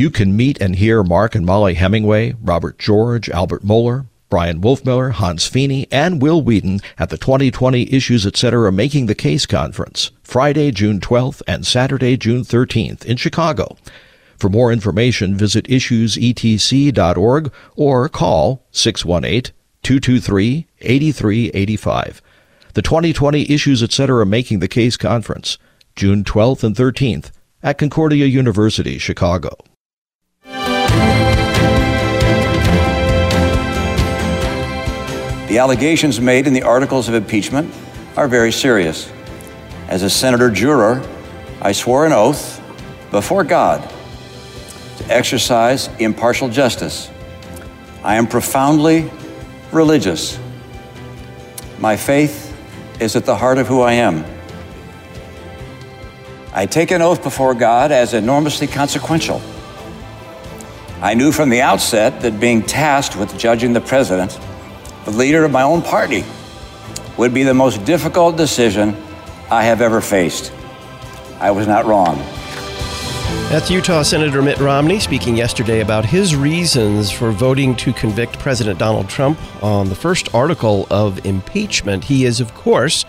You can meet and hear Mark and Molly Hemingway, Robert George, Albert Mohler, Bryan Wolfmueller, Hans Fiene, and Will Weedon at the 2020 Issues Etc. Making the Case Conference, Friday, June 12th and Saturday, June 13th in Chicago. For more information, visit issuesetc.org or call 618 223 8385. The 2020 Issues Etc. Making the Case Conference, June 12th and 13th at Concordia University, Chicago. The allegations made in the articles of impeachment are very serious. As a senator juror, I swore an oath before God to exercise impartial justice. I am profoundly religious. My faith is at the heart of who I am. I take an oath before God as enormously consequential. I knew from the outset that being tasked with judging the president the leader of my own party, would be the most difficult decision I have ever faced. I was not wrong. That's Utah Senator Mitt Romney speaking yesterday about his reasons for voting to convict President Donald Trump on the first article of impeachment. He is, of course,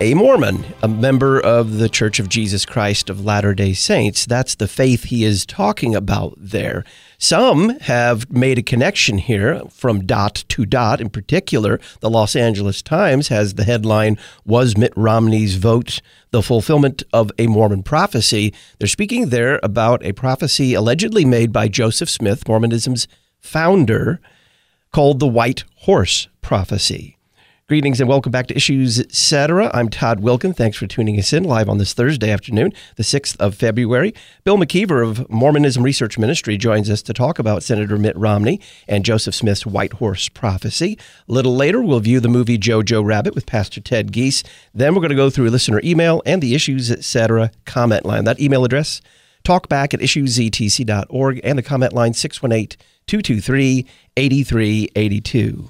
a Mormon, a member of the Church of Jesus Christ of Latter day Saints. That's the faith he is talking about there. Some have made a connection here from dot to dot. In particular, the Los Angeles Times has the headline Was Mitt Romney's vote the fulfillment of a Mormon prophecy? They're speaking there about a prophecy allegedly made by Joseph Smith, Mormonism's founder, called the White Horse Prophecy. Greetings and welcome back to Issues Etc. I'm Todd Wilken. Thanks for tuning us in live on this Thursday afternoon, the 6th of February. Bill McKeever of Mormonism Research Ministry joins us to talk about Senator Mitt Romney and Joseph Smith's White Horse Prophecy. A little later, we'll view the movie Jojo Rabbit with Pastor Ted Giese. Then we're going to go through listener email and the Issues Etc. comment line. That email address, talkback at issuesetc.org and the comment line 618 223 8382.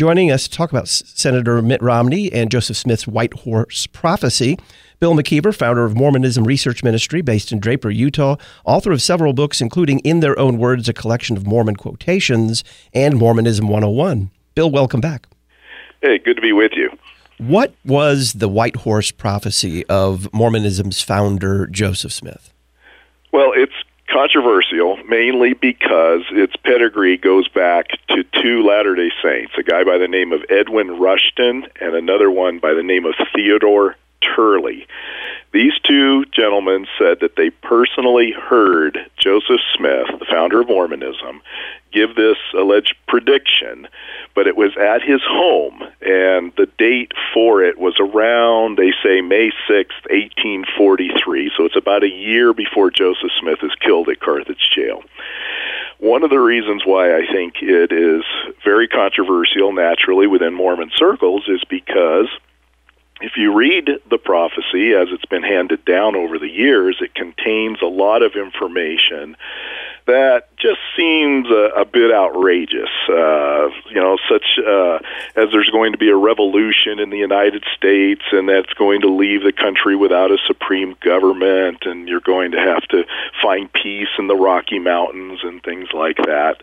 Joining us to talk about Senator Mitt Romney and Joseph Smith's White Horse Prophecy, Bill McKeever, founder of Mormonism Research Ministry based in Draper, Utah, author of several books, including In Their Own Words, a collection of Mormon quotations, and Mormonism 101. Bill, welcome back. Hey, good to be with you. What was the White Horse Prophecy of Mormonism's founder, Joseph Smith? Well, it's controversial mainly because its pedigree goes back to two Latter day Saints, a guy by the name of Edwin Rushton and another one by the name of Theodore Turley. These two gentlemen said that they personally heard Joseph Smith, the founder of Mormonism, give this alleged prediction, but it was at his home, and the date for it was around, they say, May 6th, 1843. So it's about a year before Joseph Smith is killed at Carthage jail. One of the reasons why I think it is very controversial naturally within Mormon circles is because if you read the prophecy as it's been handed down over the years, it contains a lot of information that just seems a, a bit outrageous. Uh, you know, such uh, as there's going to be a revolution in the United States, and that's going to leave the country without a supreme government, and you're going to have to find peace in the Rocky Mountains and things like that.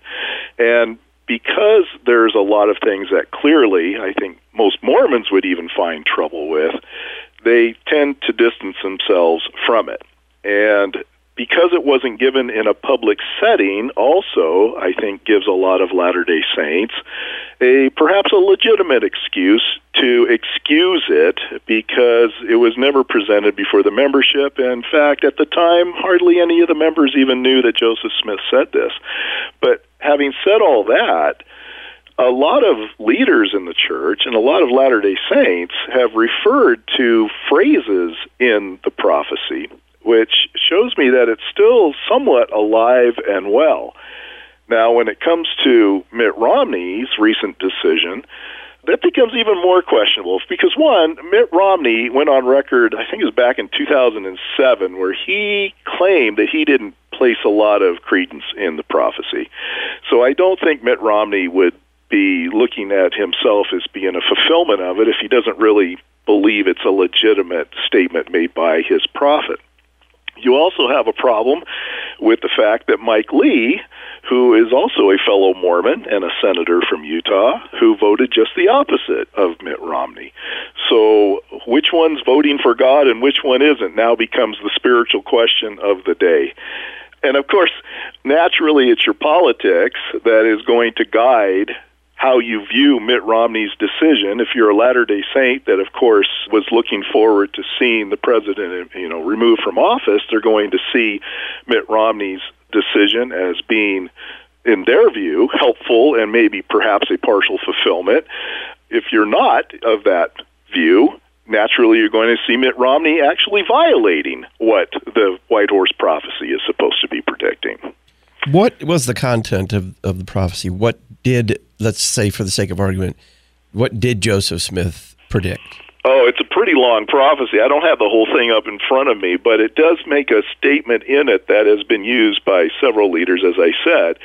And because there's a lot of things that clearly I think most Mormons would even find trouble with, they tend to distance themselves from it. And because it wasn't given in a public setting, also, I think, gives a lot of Latter day Saints a perhaps a legitimate excuse to excuse it because it was never presented before the membership. In fact, at the time, hardly any of the members even knew that Joseph Smith said this. But having said all that, a lot of leaders in the church and a lot of Latter day Saints have referred to phrases in the prophecy which shows me that it's still somewhat alive and well. Now, when it comes to Mitt Romney's recent decision, that becomes even more questionable because one, Mitt Romney went on record, I think it was back in 2007, where he claimed that he didn't place a lot of credence in the prophecy. So I don't think Mitt Romney would be looking at himself as being a fulfillment of it if he doesn't really believe it's a legitimate statement made by his prophet. You also have a problem with the fact that Mike Lee, who is also a fellow Mormon and a senator from Utah, who voted just the opposite of Mitt Romney. So, which one's voting for God and which one isn't now becomes the spiritual question of the day. And of course, naturally, it's your politics that is going to guide how you view Mitt Romney's decision. If you're a Latter-day Saint that, of course, was looking forward to seeing the president, you know, removed from office, they're going to see Mitt Romney's decision as being, in their view, helpful and maybe perhaps a partial fulfillment. If you're not of that view, naturally you're going to see Mitt Romney actually violating what the White Horse prophecy is supposed to be predicting. What was the content of, of the prophecy? What did, let's say for the sake of argument, what did Joseph Smith predict? Oh, it's a pretty long prophecy. I don't have the whole thing up in front of me, but it does make a statement in it that has been used by several leaders, as I said.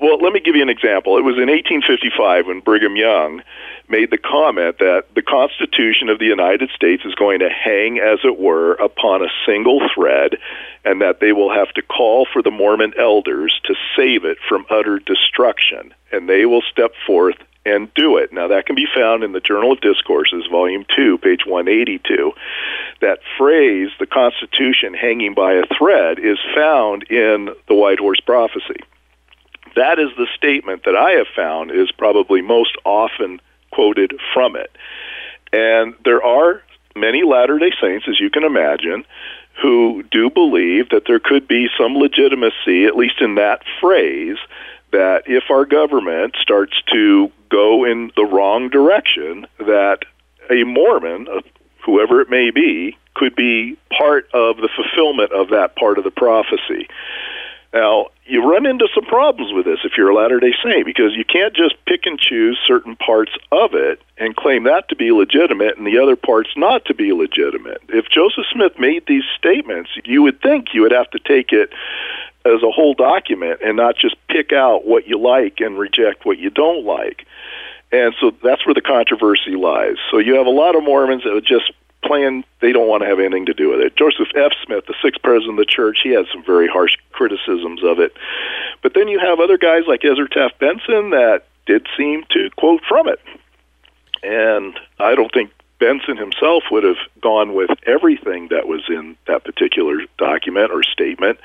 Well, let me give you an example. It was in 1855 when Brigham Young made the comment that the Constitution of the United States is going to hang, as it were, upon a single thread, and that they will have to call for the Mormon elders to save it from utter destruction. And they will step forth and do it. Now, that can be found in the Journal of Discourses, Volume 2, page 182. That phrase, the Constitution hanging by a thread, is found in the White Horse Prophecy. That is the statement that I have found is probably most often quoted from it. And there are many Latter day Saints, as you can imagine, who do believe that there could be some legitimacy, at least in that phrase, that if our government starts to go in the wrong direction, that a Mormon, whoever it may be, could be part of the fulfillment of that part of the prophecy. Now, you run into some problems with this if you're a Latter day Saint because you can't just pick and choose certain parts of it and claim that to be legitimate and the other parts not to be legitimate. If Joseph Smith made these statements, you would think you would have to take it as a whole document and not just pick out what you like and reject what you don't like. And so that's where the controversy lies. So you have a lot of Mormons that would just plan they don't want to have anything to do with it. Joseph F. Smith, the sixth president of the church, he had some very harsh criticisms of it. But then you have other guys like Ezra Taft Benson that did seem to quote from it. And I don't think Benson himself would have gone with everything that was in that particular document or statement,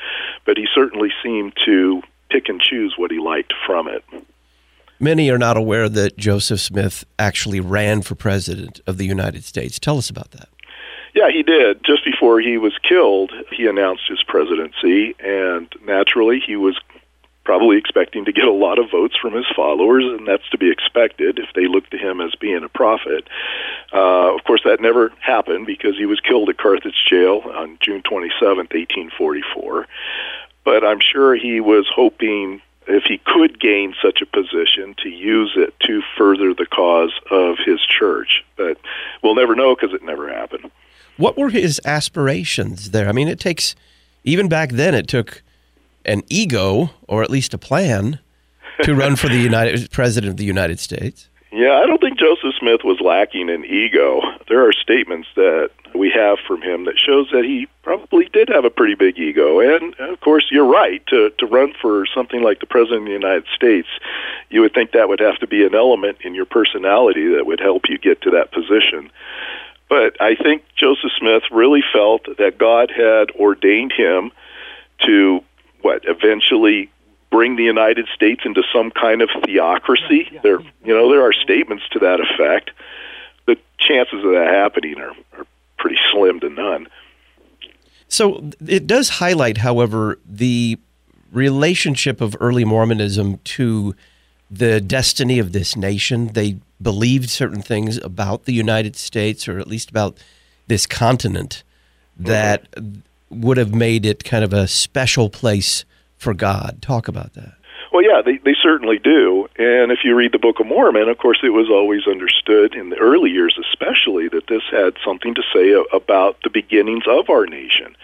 but he certainly seemed to pick and choose what he liked from it. Many are not aware that Joseph Smith actually ran for president of the United States. Tell us about that. Yeah, he did. Just before he was killed, he announced his presidency, and naturally, he was probably expecting to get a lot of votes from his followers, and that's to be expected if they look to him as being a prophet. Uh, of course, that never happened because he was killed at Carthage Jail on June 27, 1844. But I'm sure he was hoping if he could gain such a position to use it to further the cause of his church. But we'll never know because it never happened. What were his aspirations there? I mean, it takes, even back then, it took an ego or at least a plan to run for the United President of the United States. Yeah, I don't think Joseph Smith was lacking in ego. There are statements that we have from him that shows that he probably did have a pretty big ego. And of course, you're right to to run for something like the president of the United States. You would think that would have to be an element in your personality that would help you get to that position. But I think Joseph Smith really felt that God had ordained him to what eventually bring the United States into some kind of theocracy. There, you know, there are statements to that effect. The chances of that happening are, are pretty slim to none. So it does highlight, however, the relationship of early Mormonism to the destiny of this nation. They believed certain things about the United States, or at least about this continent, that mm-hmm would have made it kind of a special place for God. Talk about that. Well, yeah, they, they certainly do. And if you read the Book of Mormon, of course, it was always understood in the early years, especially, that this had something to say about the beginnings of our nation.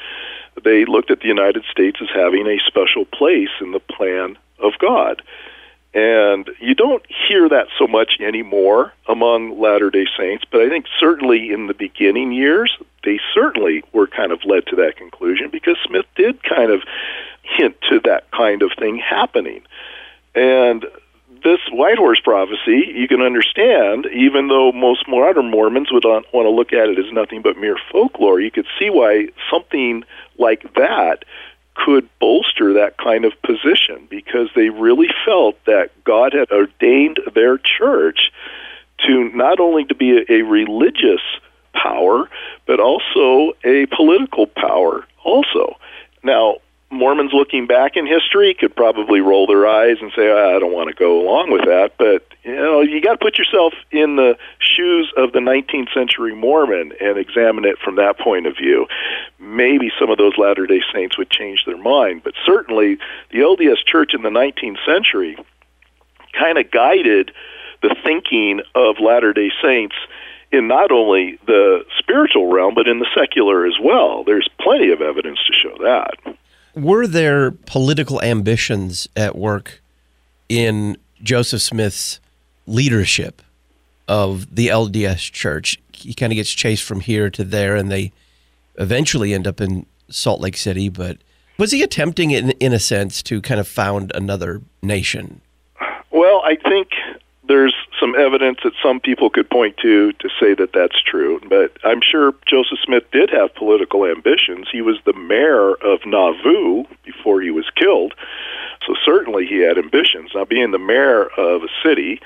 They looked at the United States as having a special place in the plan of God. And you don't hear that so much anymore among Latter day Saints, but I think certainly in the beginning years, they certainly were kind of led to that conclusion because Smith did kind of hint to that kind of thing happening. And this White Horse prophecy, you can understand, even though most modern Mormons would want to look at it as nothing but mere folklore, you could see why something like that could bolster that kind of position because they really felt that God had ordained their church to not only to be a, a religious power but also a political power also. Now, Mormons looking back in history could probably roll their eyes and say, oh, "I don't want to go along with that." But you know, you got to put yourself in the shoes of the 19th century Mormon and examine it from that point of view. Maybe some of those Latter-day Saints would change their mind, but certainly the LDS Church in the 19th century kind of guided the thinking of Latter-day Saints in not only the spiritual realm but in the secular as well. There's plenty of evidence to show that. Were there political ambitions at work in Joseph Smith's leadership of the LDS Church? He kind of gets chased from here to there, and they eventually end up in Salt Lake City. But was he attempting, in, in a sense, to kind of found another nation? Well, I think there's some evidence that some people could point to to say that that's true. But I'm sure Joseph Smith did have political ambitions. He was the mayor of Nauvoo before he was killed, so certainly he had ambitions. Now, being the mayor of a city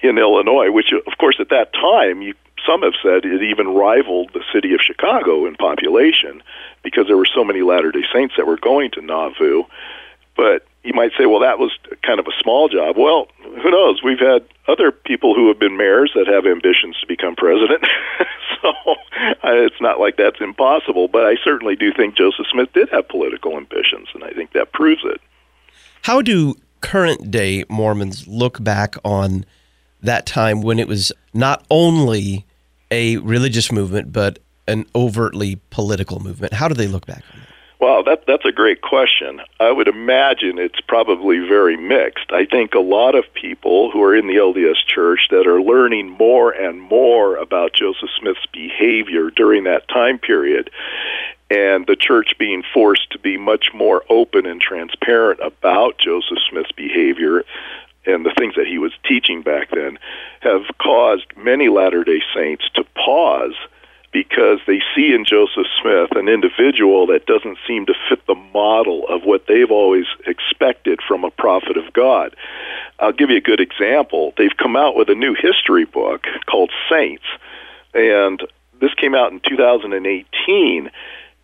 in Illinois, which of course at that time you some have said it even rivaled the city of Chicago in population because there were so many Latter day Saints that were going to Nauvoo. But you might say, well, that was kind of a small job. Well, who knows? We've had other people who have been mayors that have ambitions to become president. so it's not like that's impossible. But I certainly do think Joseph Smith did have political ambitions, and I think that proves it. How do current day Mormons look back on that time when it was not only a religious movement, but an overtly political movement? How do they look back on that? Well, that that's a great question. I would imagine it's probably very mixed. I think a lot of people who are in the LDS Church that are learning more and more about Joseph Smith's behavior during that time period and the church being forced to be much more open and transparent about Joseph Smith's behavior and the things that he was teaching back then have caused many Latter-day Saints to pause because they see in Joseph Smith an individual that doesn't seem to fit the model of what they've always expected from a prophet of God. I'll give you a good example. They've come out with a new history book called Saints, and this came out in 2018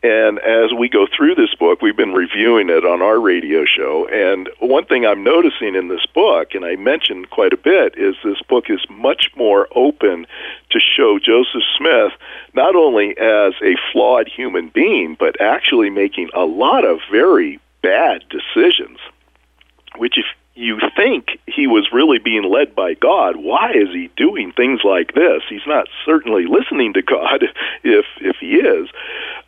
and as we go through this book, we've been reviewing it on our radio show. And one thing I'm noticing in this book, and I mentioned quite a bit, is this book is much more open to show Joseph Smith not only as a flawed human being, but actually making a lot of very bad decisions. Which, if you think he was really being led by God, why is he doing things like this? He's not certainly listening to God if if he is.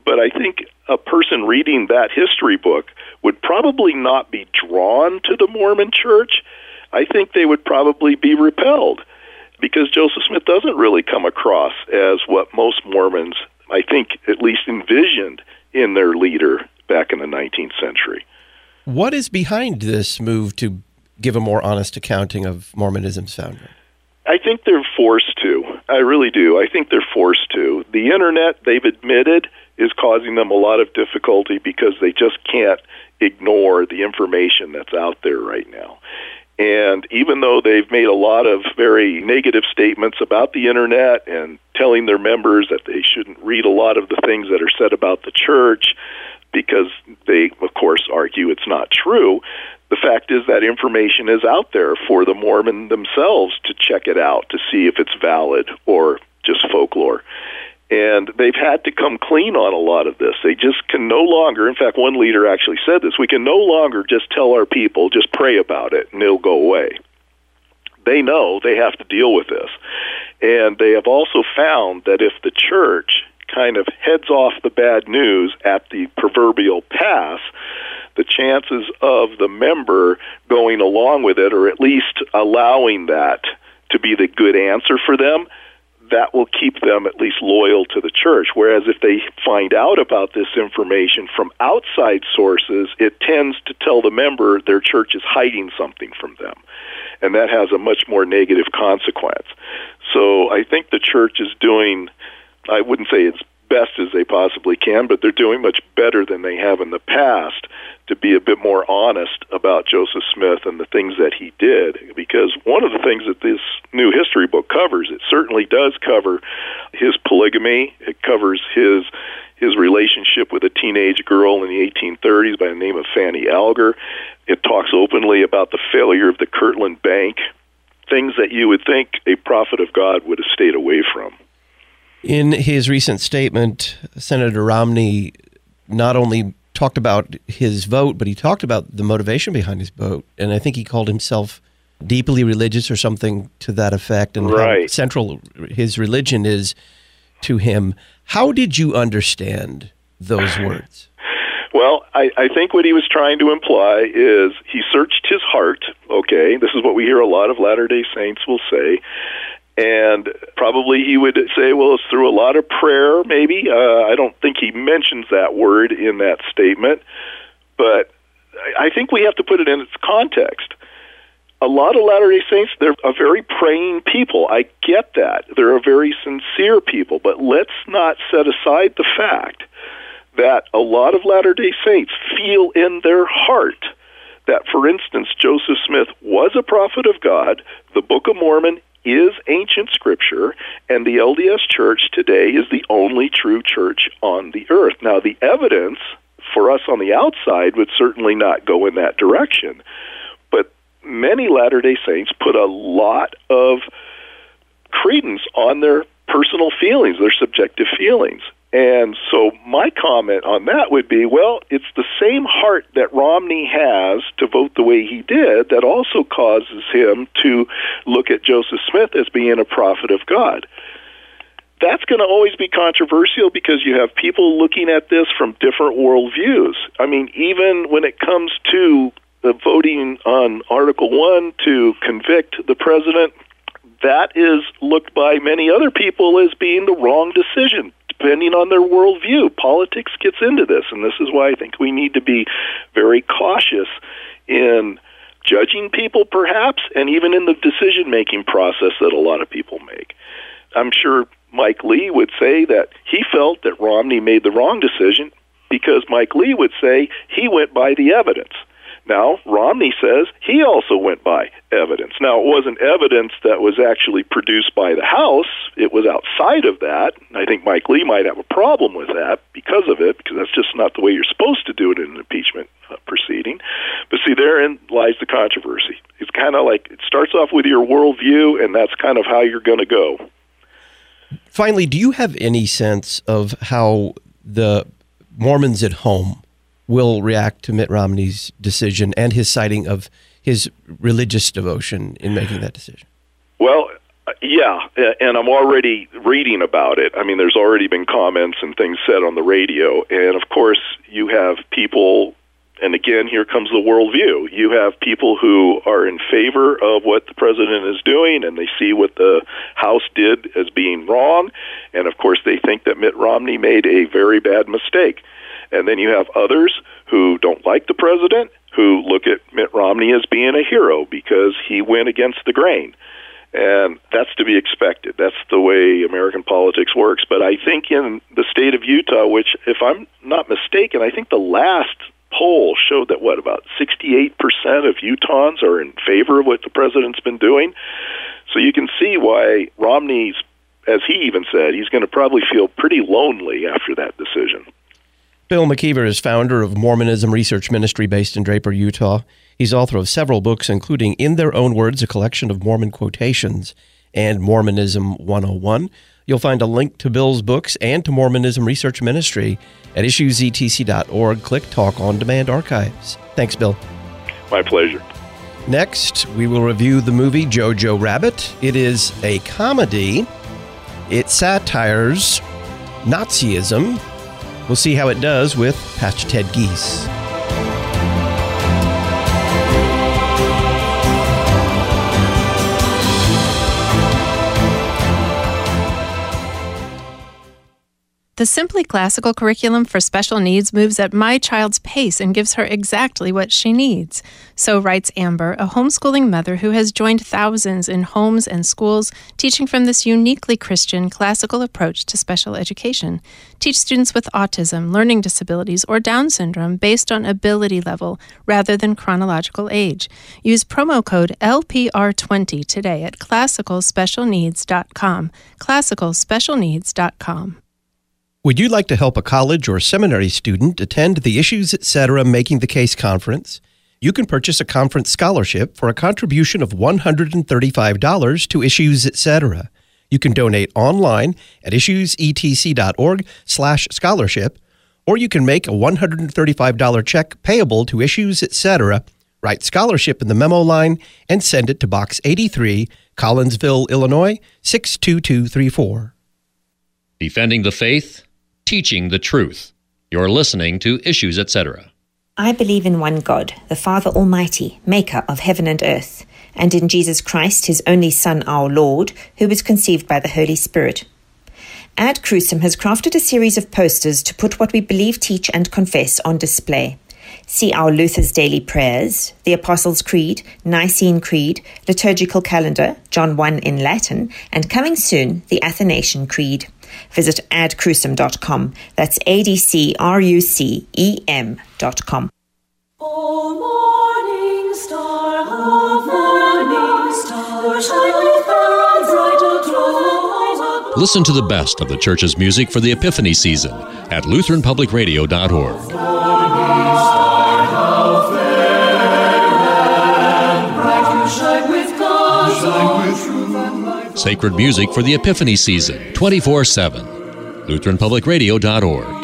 But I think a person reading that history book would probably not be drawn to the Mormon church. I think they would probably be repelled because Joseph Smith doesn't really come across as what most Mormons, I think, at least envisioned in their leader back in the 19th century. What is behind this move to give a more honest accounting of Mormonism's founder? I think they're forced to. I really do. I think they're forced to. The internet, they've admitted, is causing them a lot of difficulty because they just can't ignore the information that's out there right now. And even though they've made a lot of very negative statements about the internet and telling their members that they shouldn't read a lot of the things that are said about the church because they, of course, argue it's not true, the fact is that information is out there for the Mormon themselves to check it out to see if it's valid or just folklore and they've had to come clean on a lot of this. They just can no longer, in fact, one leader actually said this, we can no longer just tell our people, just pray about it and it'll go away. They know they have to deal with this. And they have also found that if the church kind of heads off the bad news at the proverbial pass, the chances of the member going along with it, or at least allowing that to be the good answer for them, that will keep them at least loyal to the church. Whereas if they find out about this information from outside sources, it tends to tell the member their church is hiding something from them. And that has a much more negative consequence. So I think the church is doing, I wouldn't say it's best as they possibly can, but they're doing much better than they have in the past to be a bit more honest about Joseph Smith and the things that he did. Because one of the things that this new history book covers, it certainly does cover his polygamy. It covers his his relationship with a teenage girl in the 1830s by the name of Fanny Alger. It talks openly about the failure of the Kirtland Bank, things that you would think a prophet of God would have stayed away from. In his recent statement, Senator Romney not only talked about his vote, but he talked about the motivation behind his vote. And I think he called himself deeply religious or something to that effect, and right. how central his religion is to him. How did you understand those words? Well, I, I think what he was trying to imply is he searched his heart. Okay, this is what we hear a lot of Latter day Saints will say. And probably he would say, well, it's through a lot of prayer, maybe. Uh, I don't think he mentions that word in that statement. But I think we have to put it in its context. A lot of Latter day Saints, they're a very praying people. I get that. They're a very sincere people. But let's not set aside the fact that a lot of Latter day Saints feel in their heart that, for instance, Joseph Smith was a prophet of God. The Book of Mormon is ancient scripture, and the LDS Church today is the only true church on the earth. Now, the evidence for us on the outside would certainly not go in that direction, but many Latter day Saints put a lot of credence on their personal feelings, their subjective feelings. And so my comment on that would be, well, it's the same heart that Romney has to vote the way he did that also causes him to look at Joseph Smith as being a prophet of God. That's going to always be controversial because you have people looking at this from different worldviews. I mean, even when it comes to the voting on Article 1 to convict the president, that is looked by many other people as being the wrong decision depending on their worldview. Politics gets into this, and this is why I think we need to be very cautious in judging people, perhaps, and even in the decision making process that a lot of people make. I'm sure Mike Lee would say that he felt that Romney made the wrong decision because Mike Lee would say he went by the evidence. Now, Romney says he also went by evidence. Now, it wasn't evidence that was actually produced by the House, it was outside of that. I think Mike Lee might have a problem with that because of it, because that's just not the way you're supposed to do it in an impeachment uh, proceeding. But see, therein lies the controversy. It's kind of like it starts off with your worldview, and that's kind of how you're going to go. Finally, do you have any sense of how the Mormons at home will react to Mitt Romney's decision and his citing of his religious devotion in making that decision? Well, yeah, and I'm already reading about it. I mean, there's already been comments and things said on the radio, and of course, you have people. And again, here comes the worldview. You have people who are in favor of what the president is doing, and they see what the House did as being wrong. And of course, they think that Mitt Romney made a very bad mistake. And then you have others who don't like the president, who look at Mitt Romney as being a hero because he went against the grain. And that's to be expected. That's the way American politics works. But I think in the state of Utah, which, if I'm not mistaken, I think the last poll showed that what about 68% of Utahns are in favor of what the president's been doing. So you can see why Romney's, as he even said, he's going to probably feel pretty lonely after that decision. Bill McKeever is founder of Mormonism Research Ministry based in Draper, Utah. He's author of several books, including In Their Own Words, a collection of Mormon quotations, and Mormonism 101. You'll find a link to Bill's books and to Mormonism Research Ministry at issuesetc.org. Click Talk on Demand Archives. Thanks, Bill. My pleasure. Next, we will review the movie Jojo Rabbit. It is a comedy. It satires Nazism We'll see how it does with Pastor Ted Giese. The Simply Classical curriculum for special needs moves at my child's pace and gives her exactly what she needs. So writes Amber, a homeschooling mother who has joined thousands in homes and schools teaching from this uniquely Christian classical approach to special education. Teach students with autism, learning disabilities, or Down syndrome based on ability level rather than chronological age. Use promo code LPR20 today at classicalspecialneeds.com. Classicalspecialneeds.com. Would you like to help a college or seminary student attend the Issues Etc. Making the Case conference? You can purchase a conference scholarship for a contribution of $135 to Issues Etc. You can donate online at issuesetc.org slash scholarship, or you can make a $135 check payable to Issues Etc., write scholarship in the memo line, and send it to Box 83, Collinsville, Illinois, 62234. Defending the faith teaching the truth. You're listening to Issues, etc. I believe in one God, the Father Almighty, maker of heaven and earth, and in Jesus Christ, his only Son, our Lord, who was conceived by the Holy Spirit. Ad Crucem has crafted a series of posters to put what we believe, teach, and confess on display. See our Luther's Daily Prayers, the Apostles' Creed, Nicene Creed, Liturgical Calendar, John 1 in Latin, and coming soon, the Athanasian Creed. Visit adcrucem.com. That's A D C R U C E M.com. Morning star, morning star, Listen to the best of the church's music for the Epiphany season at LutheranPublicRadio.org. Sacred music for the Epiphany season 24 7. LutheranPublicRadio.org.